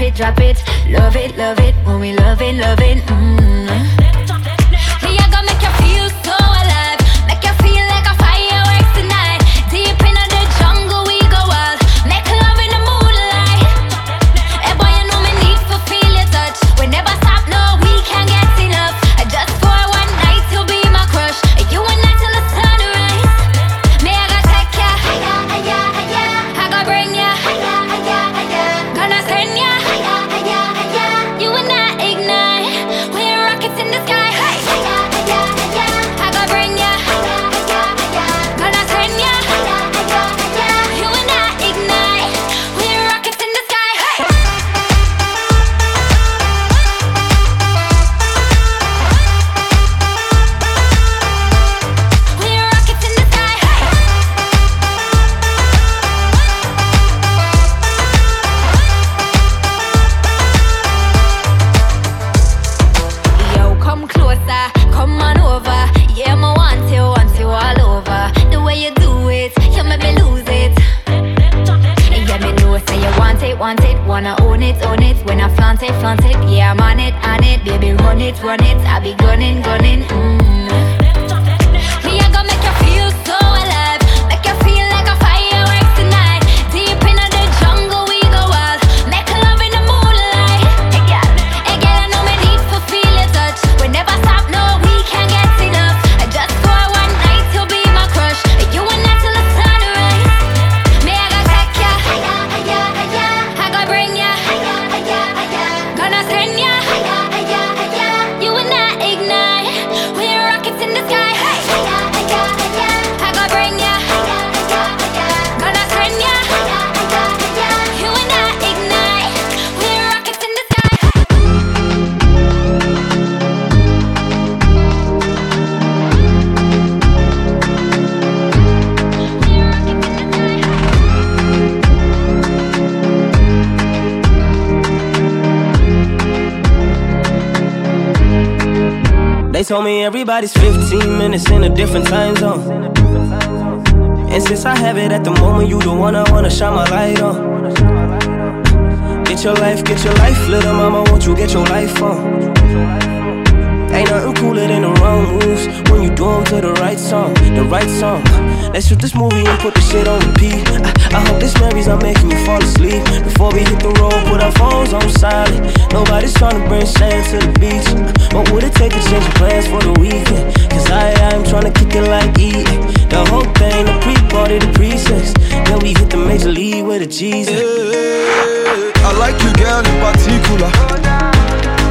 it, drop it. Love it, love it, when we love it, love it. Mm. Everybody's 15 minutes in a different time zone. And since I have it at the moment, you the one I wanna shine my light on. Get your life, get your life, little mama, won't you get your life on? Ain't nothing cooler than the wrong moves when you do them to the right song, the right song. Let's shoot this movie and put the shit on repeat. I, I hope this memories are making you fall asleep. Before we hit the road, put our phones on silent. Nobody's trying to bring sand to the beach. What would it take to change plans for the weekend? Cause I, I'm trying to kick it like eating. The whole thing, the pre-party, the pre-sex. Then we hit the major league with a Jesus. Yeah, I like you, girl, in particular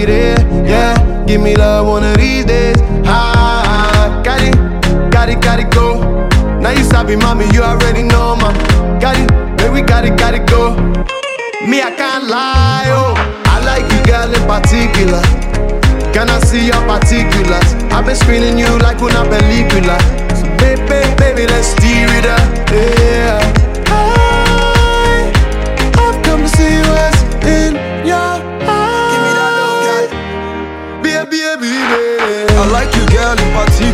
You yeah. Give me love one of these days, ah. Got it, got it, got it, go. Now you sabi, mommy, you already know, ma. Got it, baby, got it, got it, go. Me, I can't lie, oh. I like you, girl, in particular. Can I see your particulars? I've been screening you like una película. So, baby, baby, let's steer it up, yeah.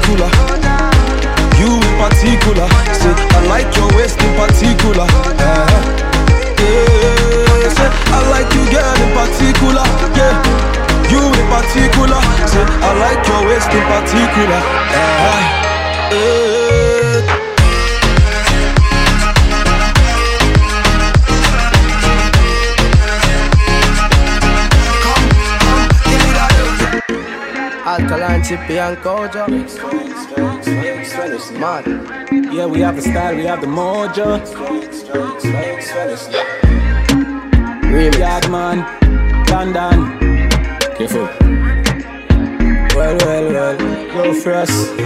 Particular. You in particular. Say, I Chippy and. Yeah, we have the style, we have the mojo. Remix. man, London. Careful. Well, well, well, go first.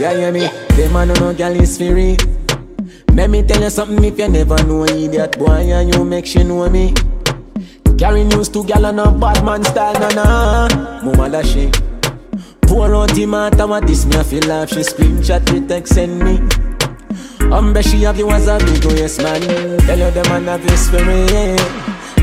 Yeah, hear me? Them man no gal is free. Let me tell you something if you never know idiot boy and you make she know me. Carry news to gal on a bad man style, na na. She. Pour out the matter what this me I feel like she screenshot the text send me. Umbre she have you as a big yes man. Tell you them man have this for me.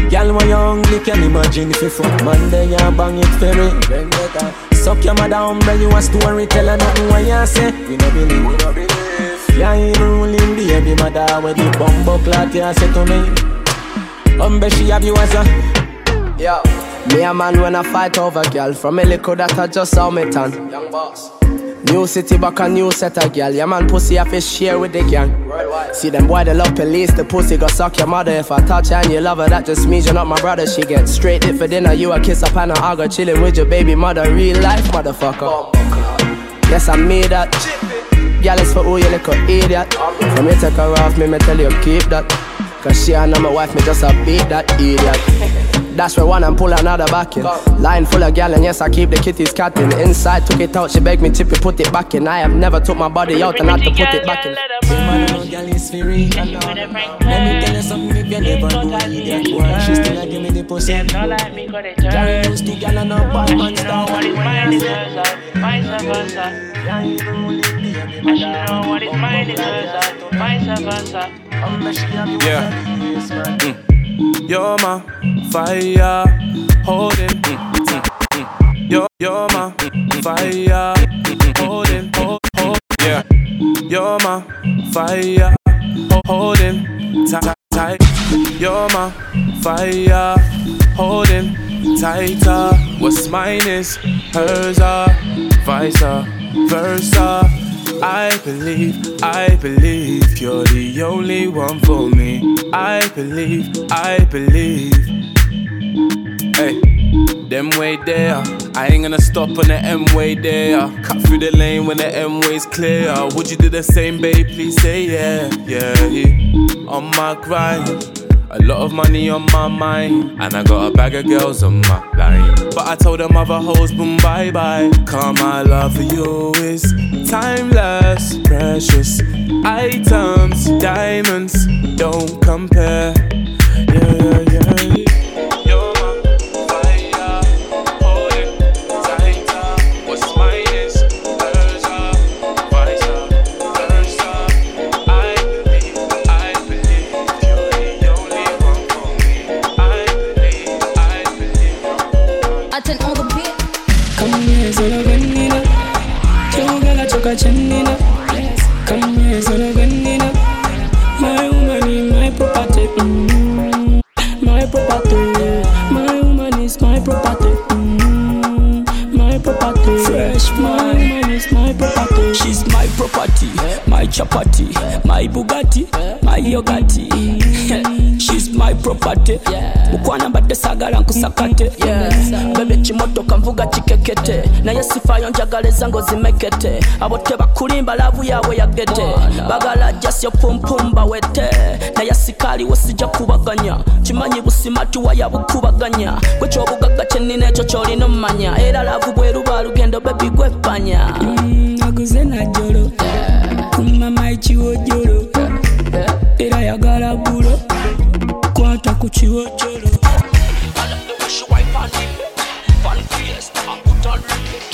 Girl, when you hungry, can imagine if you fuck man, then you bang it for me. Suck your mother, umbre, you a story, tell her nothing what you say. We no believe, we no believe. Yeah, you ruling baby mother, With the bumbo clot you say to me. Umbre, she have you as a. Yo. Me a man when I fight over girl From a little that I just saw me turn Young boss New city back a new set of girl. Yeah man, pussy I fish share with the gang. See them boy they love police, the pussy go suck your mother. If I touch her and you love her, that just means you're not my brother. She get straight it for dinner, you a kiss up and I go chilling with your baby mother. Real life motherfucker. Yes I made that. Girl is for who you little idiot. From you take her off me, me tell you keep that. Cause she and my wife, me just a beat that idiot. That's where one and pull another back in. Line full of gal and yes, I keep the kitties catting. Inside took it out, she begged me to put it back in. I have never took my body out and had to put it back in. Let me tell you something if you never idiot She still give me the pussy. And man know what is mine is hers, vice versa. Yeah. Mm. You're my fire, holding. Mm, mm, mm. You're, you're my fire, holding, hold, hold, yeah. You're my fire, holding tight, tight. You're my fire, holding tighter. What's mine is hers, uh, vice versa. I believe, I believe you're the only one for me. I believe, I believe. Hey, them way there. I ain't gonna stop on the M way there. Cut through the lane when the M way's clear. Would you do the same, babe? Please say yeah, yeah, yeah. On my grind. A lot of money on my mind, and I got a bag of girls on my line. But I told them other hoes, boom, bye bye. Cause my love for you is timeless, precious items, diamonds, don't compare. Yeah, yeah, yeah. Mm, my property. My woman is my property. Mm, my property. Fresh, my woman is my property. She's my property. My chapati. My Bugatti. My yogati. She's my property mukwana mbadde saagala nkusakate bebe kimotoka nvuga kikekete naye sifaayo njagala ezango zimekete abo tebakulimba laavu yaabwe yagete bagala jasyo pumpum bawete naye sikaaliwo sijja kubaganya kimanyi busimatuwa yabukubaganya gwe kyobugagga kyenina ekyo kyolina omumanya era laavu bweruba lugendo bebi gwepanya mm, nze najolo. Kumama ekiwojolo era yagala bulo kwata ku kiwojolo. She wipe on him, Valkyrie, I'm good on him.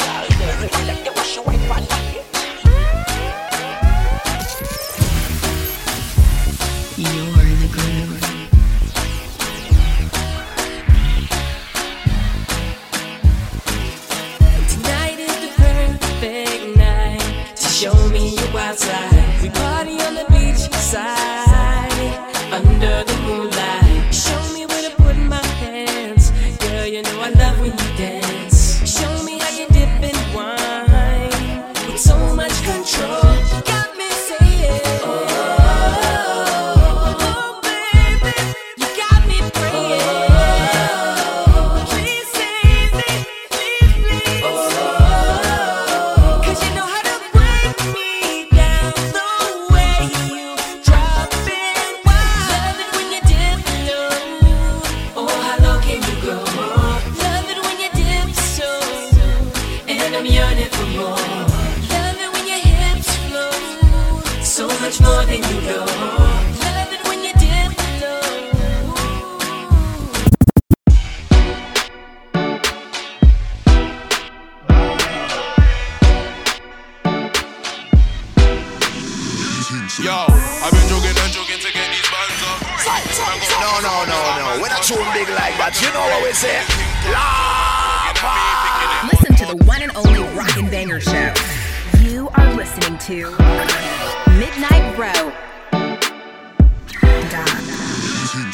Love it when your hips. So much more than you know. Love it when you dip. Yo, I've been and to get these up. No, no, no, no. We're not tune big like that. You know what we say? Love. The one and only Rockin' Banger Show. You are listening to Midnight Row.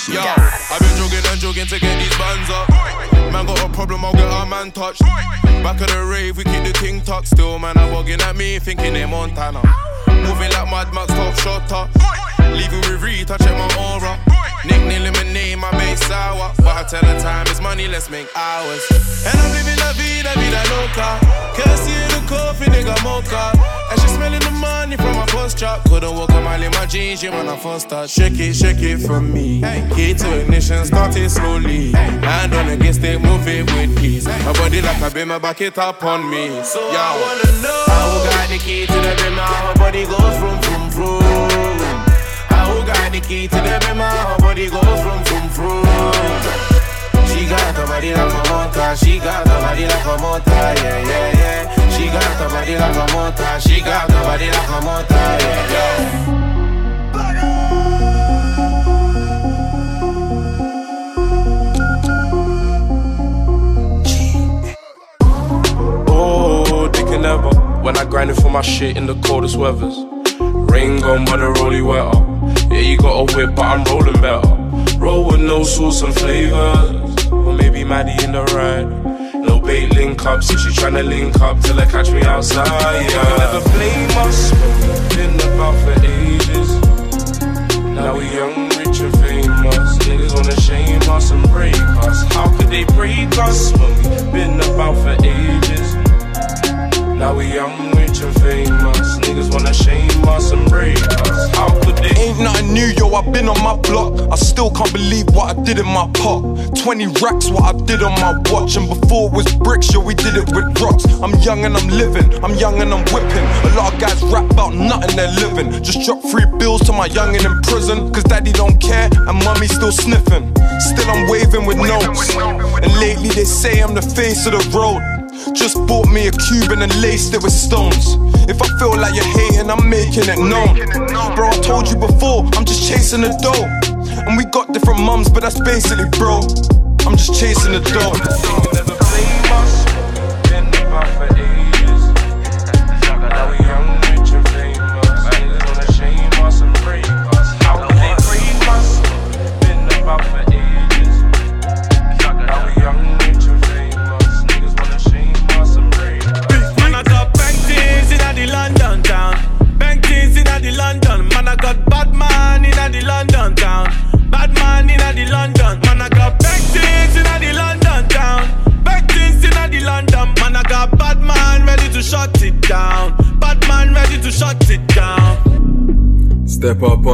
Yo, I've been jogging and jogging to get these bands up. Man got a problem, I'll get our man touched. Back of the rave, we keep the king tucked still. Man, I'm walking at me, thinking they Montana. Moving like Mad Max, top shotter. Leaving with Reed, touching my aura. Nickname my base sour. But I tell her time is money, let's make hours. Vida, loca. Kirsty in the coffee, nigga mocha. And she smelling the money from my first drop. Couldn't walk a mile in my jeans, yeah, when I first start. Shake it, shake it for me. Key to ignition, start it slowly. Hand on against it, move it with ease. My body like a beamer, back it up on me. So Yo. I wanna know how got the key to the beamer, how my body goes from, from, from. How got the key to the beamer, how body goes from, from, from. She got the body like a motor, she got the body like a motor, yeah, yeah, yeah. She got the body like a motor, she got the body like a motor, yeah, yeah. Oh, never. When I grinding for my shit in the coldest weathers. Rain gone, but the rolly wetter. Yeah, you got a whip, but I'm rolling better. Roll with no sauce and flavors. Maybe Maddie in the ride. No bait link up, so she tryna link up till they catch me outside. Yeah, never blame us. Been about for ages. Now we young, rich and famous. Niggas wanna shame us and break us. How could they break us when we been about for ages? Now we young, rich and famous. Niggas wanna shame us and break us. How could they? Ain't nothing new, yo, I've been on my block. I still can't believe what I did in my pot. 20 racks, what I did on my watch. And before it was bricks, yo, we did it with rocks. I'm young and I'm living, I'm young and I'm whipping. A lot of guys rap about nothing they're living. Just drop three bills to my youngin' in prison. Cause daddy don't care and mommy still sniffing. Still I'm waving with notes. And lately they say I'm the face of the road. Just bought me a Cuban and laced it with stones. If I feel like you're hating, I'm making it known. Bro, I told you before, I'm just chasing the dough. And we got different mums, but that's basically bro. I'm just chasing the dough.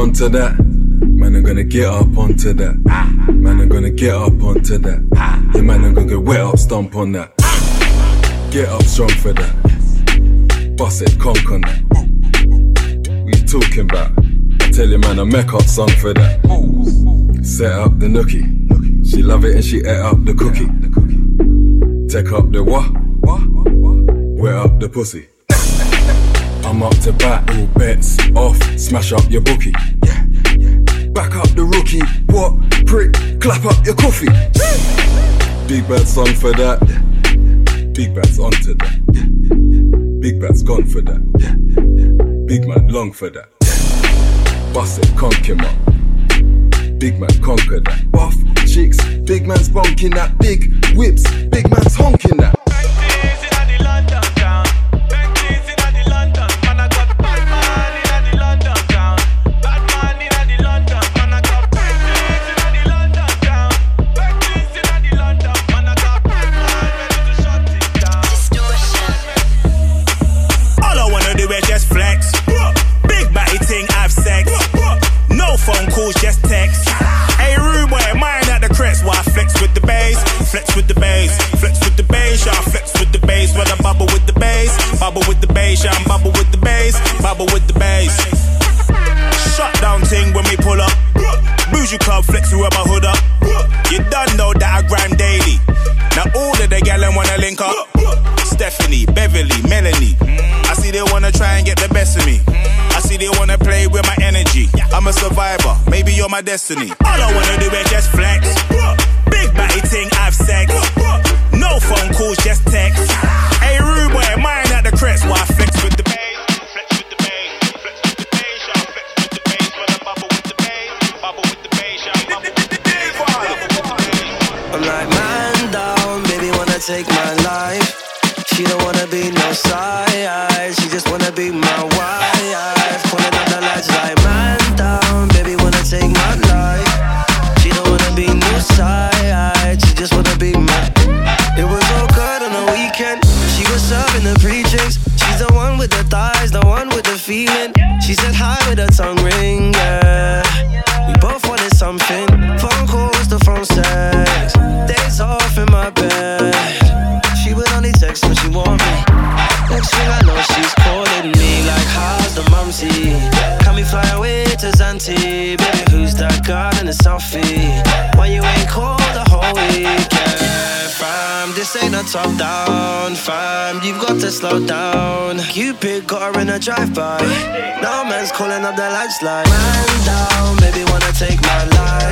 Onto that. Man, I'm gonna get up onto that. Man, I'm gonna get up onto that. Yeah, man, I'm gonna get wet up, stomp on that. Get up strong for that. Bust it, conk on that. What you talking about? I tell you, man, I make up song for that. Set up the nookie. She love it and she ate up the cookie. Take up the what? Wet up the pussy. I'm up to bat, all bets off, smash up your bookie. Back up the rookie, what? Prick, clap up your coffee. Big bad on for that. Big bad's onto that. Big bad's gone for that. Big man long for that. Bust it, conk him up. Big man conquer that. Buff chicks, big man's bonking that. Big whips, big man's honking that. My destiny. All I wanna do is just flex. Big body thing, I've sex. No phone calls, just text. Hey, rude boy, mine at the crest, why flex with the. I'm like, man down, baby wanna take my life. She don't wanna be no side, she just wanna be my wife. Pulling up the lights like, man down, baby wanna take my life. She don't wanna be no side, she just wanna be my. It was all good on the weekend. She was serving the pre-drinks. She's the one with the thighs, the one with the feeling. She said hi with her tongue ring, yeah. We both wanted something. Want me. Next thing I know, she's calling me like, how's the mumsy? Can we fly away to Zante? Baby, who's that girl in the selfie? Why you ain't called the whole weekend? Fam, this ain't a top down, fam. You've got to slow down. Cupid got her in a drive-by. No man's calling up the lights like man down. Baby wanna take my life.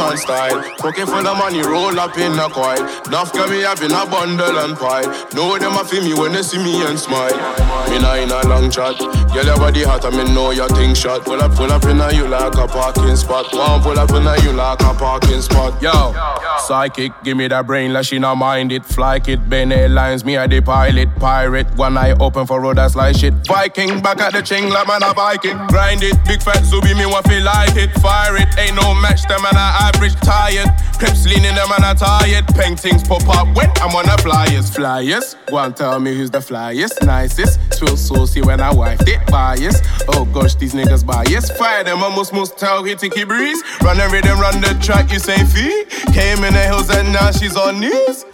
man style. Cooking for the money, roll up in a coil. Nuff got me in a bundle and pie. Know them a feel me when they see me and smile. Me nah in a long chat. Girl, your body hot, I me know your thing shot. Pull up, pull up in a you like a parking spot. One pull up in a you like a parking spot. Yo, psychic, give me that brain, like she not mind it. Fly kit, Ben Airlines, me a the pilot. Pirate, one eye open for road that's like shit. Viking, back at the ching, like man a Viking. Grind it, big fat Zubi, me want feel like it. Fire it, ain't no match, them man a average tired. Clips leaning, them man I tired. Paintings pop up when I'm on the flyers. Flyers, go and tell me who's the flyest, nicest. Feel saucy when I wifed it, bias. Oh gosh, these niggas bias. Fire them, almost must tell Hitty breeze. Run and rhythm, run the track, you say fee. Came in the hills and now she's on knees.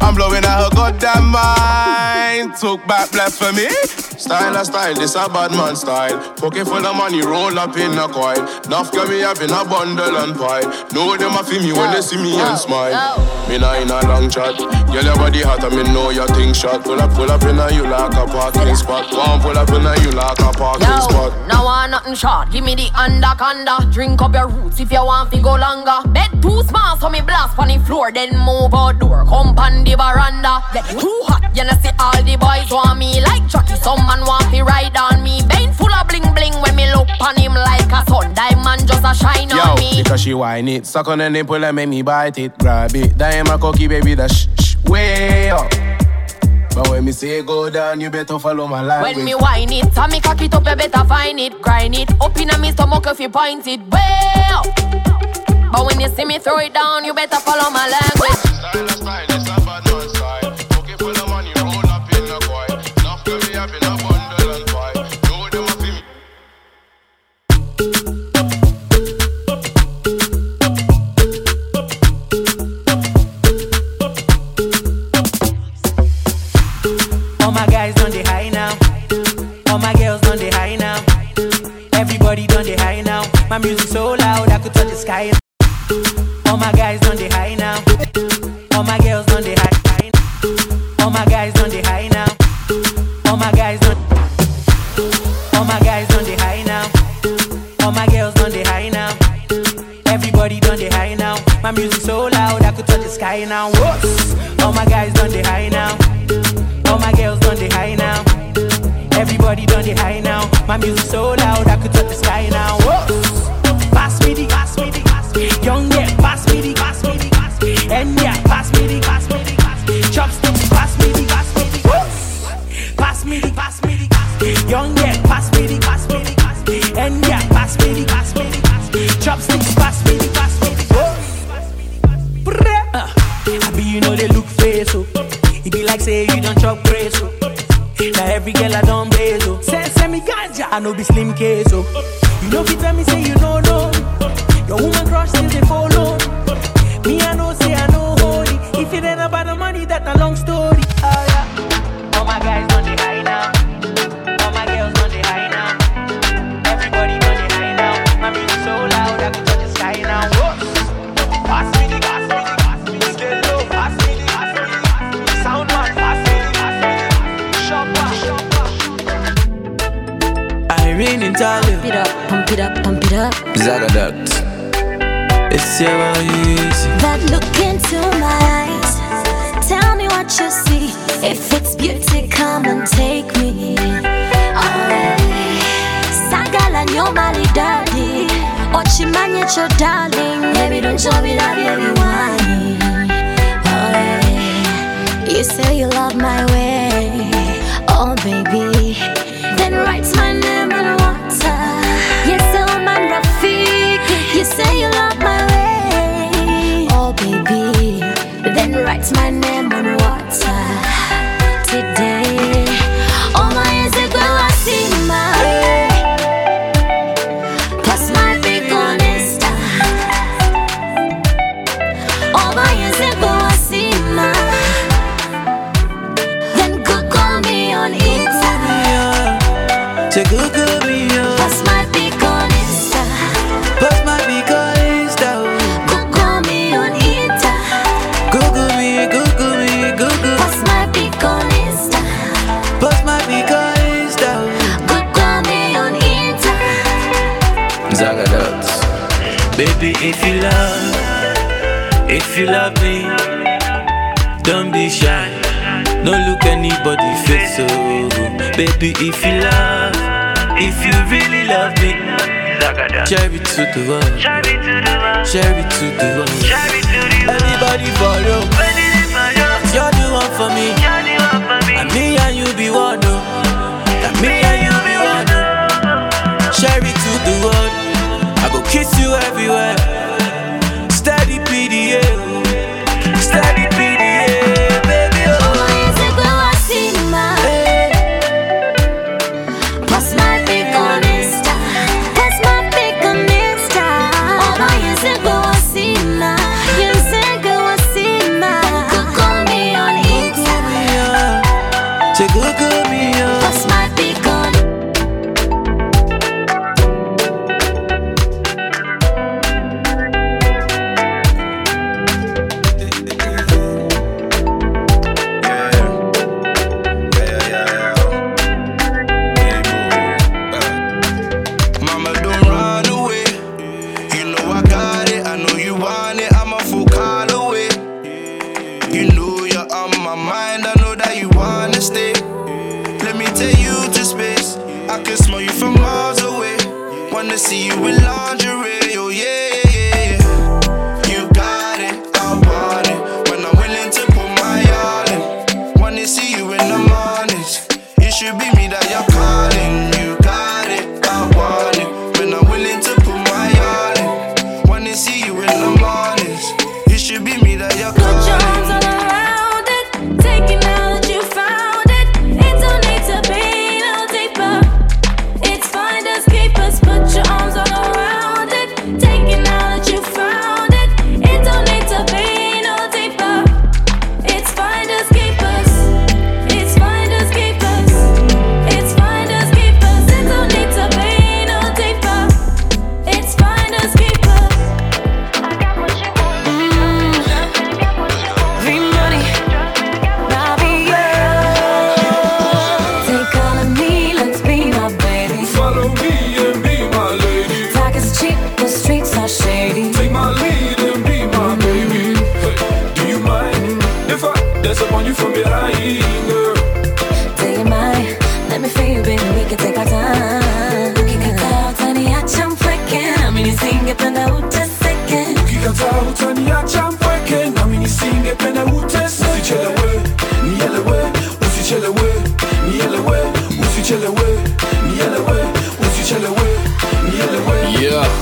I'm blowing out her goddamn mind. Took back blasphemy. Style a style, this a bad man style. Pocket full of money, roll up in a coil. Nuff got me up in a bundle and pie. Know them a feel me when they see me and smile. Me nah in a long chat. Girl, your body hot, and me know your thing shot. Pull up, pull up in a you like a parking spot. One pull up in a you like a parking Yo, spot. now want nothing short. Give me the anaconda. Drink up your roots if you want to go longer. Bed too small, so me blast on the floor. Then move out outdoor. Come Some man want to ride on me. Vein full of bling bling when me look on him like a sun. Diamond just a shine Yo, on me. because she whine it, suck on the nipple and make me bite it, grab it. Damn my cocky baby, the shh shh way up. But when me say go down, you better follow my language. When me whine it, and me cock it up, you better find it, grind it up in a me stomach if you point it way up. But when you see me throw it down, you better follow my language. My music so loud I could touch the sky. All my guys tell me say you know no. Your woman crush still they follow. what you're done. Don't look anybody face so Baby if you love If you really love me Share it to the world. Share it to the world. Everybody follow? You're the one for me. And me and you be one oh. And me and you be one. Oh. Oh. Share it to the world. I go kiss you everywhere.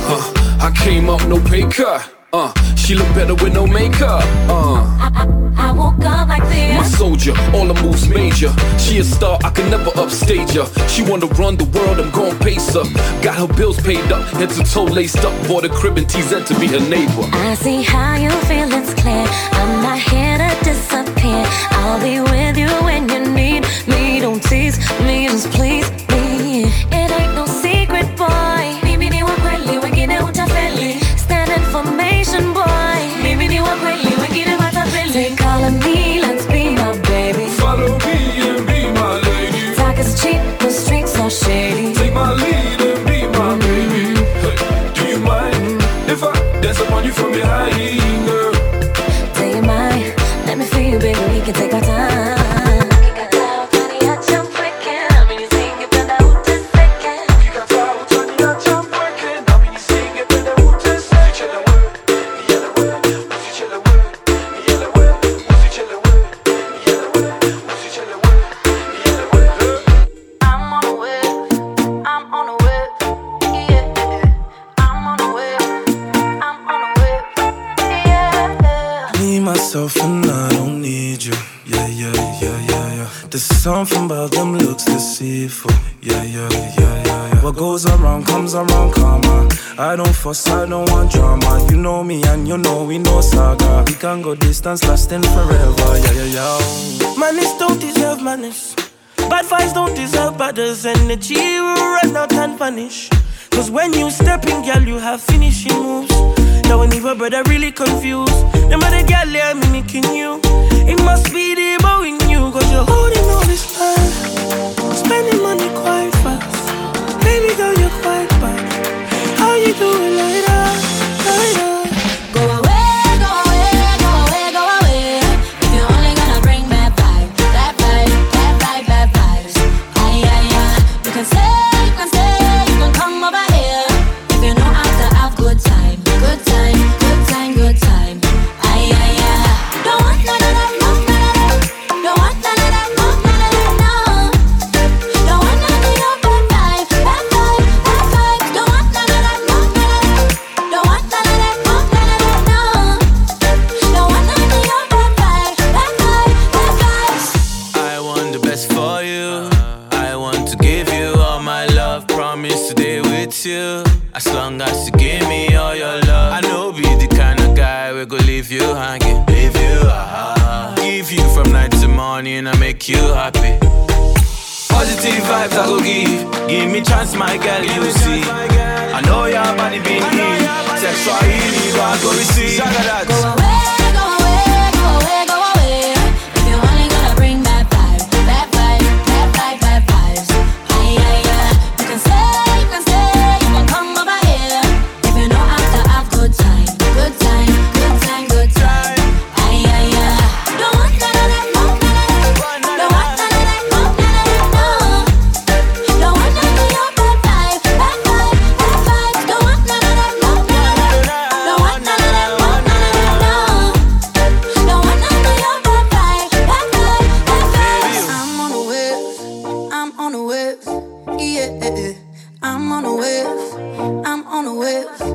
Uh, I came up no pay cut. Uh, she look better with no makeup. Uh. I, I, I woke up like this. My soldier, all the moves major. She a star, I can never upstage her. She wanna run the world, I'm gon' pace her. Got her bills paid up, head to toe laced up. Bought the crib and T-Z to be her neighbor. I see how you feel, it's clear. I'm not here to disappear. I'll be with you when you need me. Don't tease me, just please me. fome raiz. distance lasting forever. Yeah, yeah, yeah. Manners don't deserve manners. Bad vibes don't deserve others. Energy will run out and vanish. Cause when you step in, girl, you have finishing moves. Now, when your brother really confused, the mother girl, they are mimicking you. It must make you happy. Positive vibes I go give. Give me chance, my girl, you see. I know your body been here. Sexual healing, I go receive. Go away. with.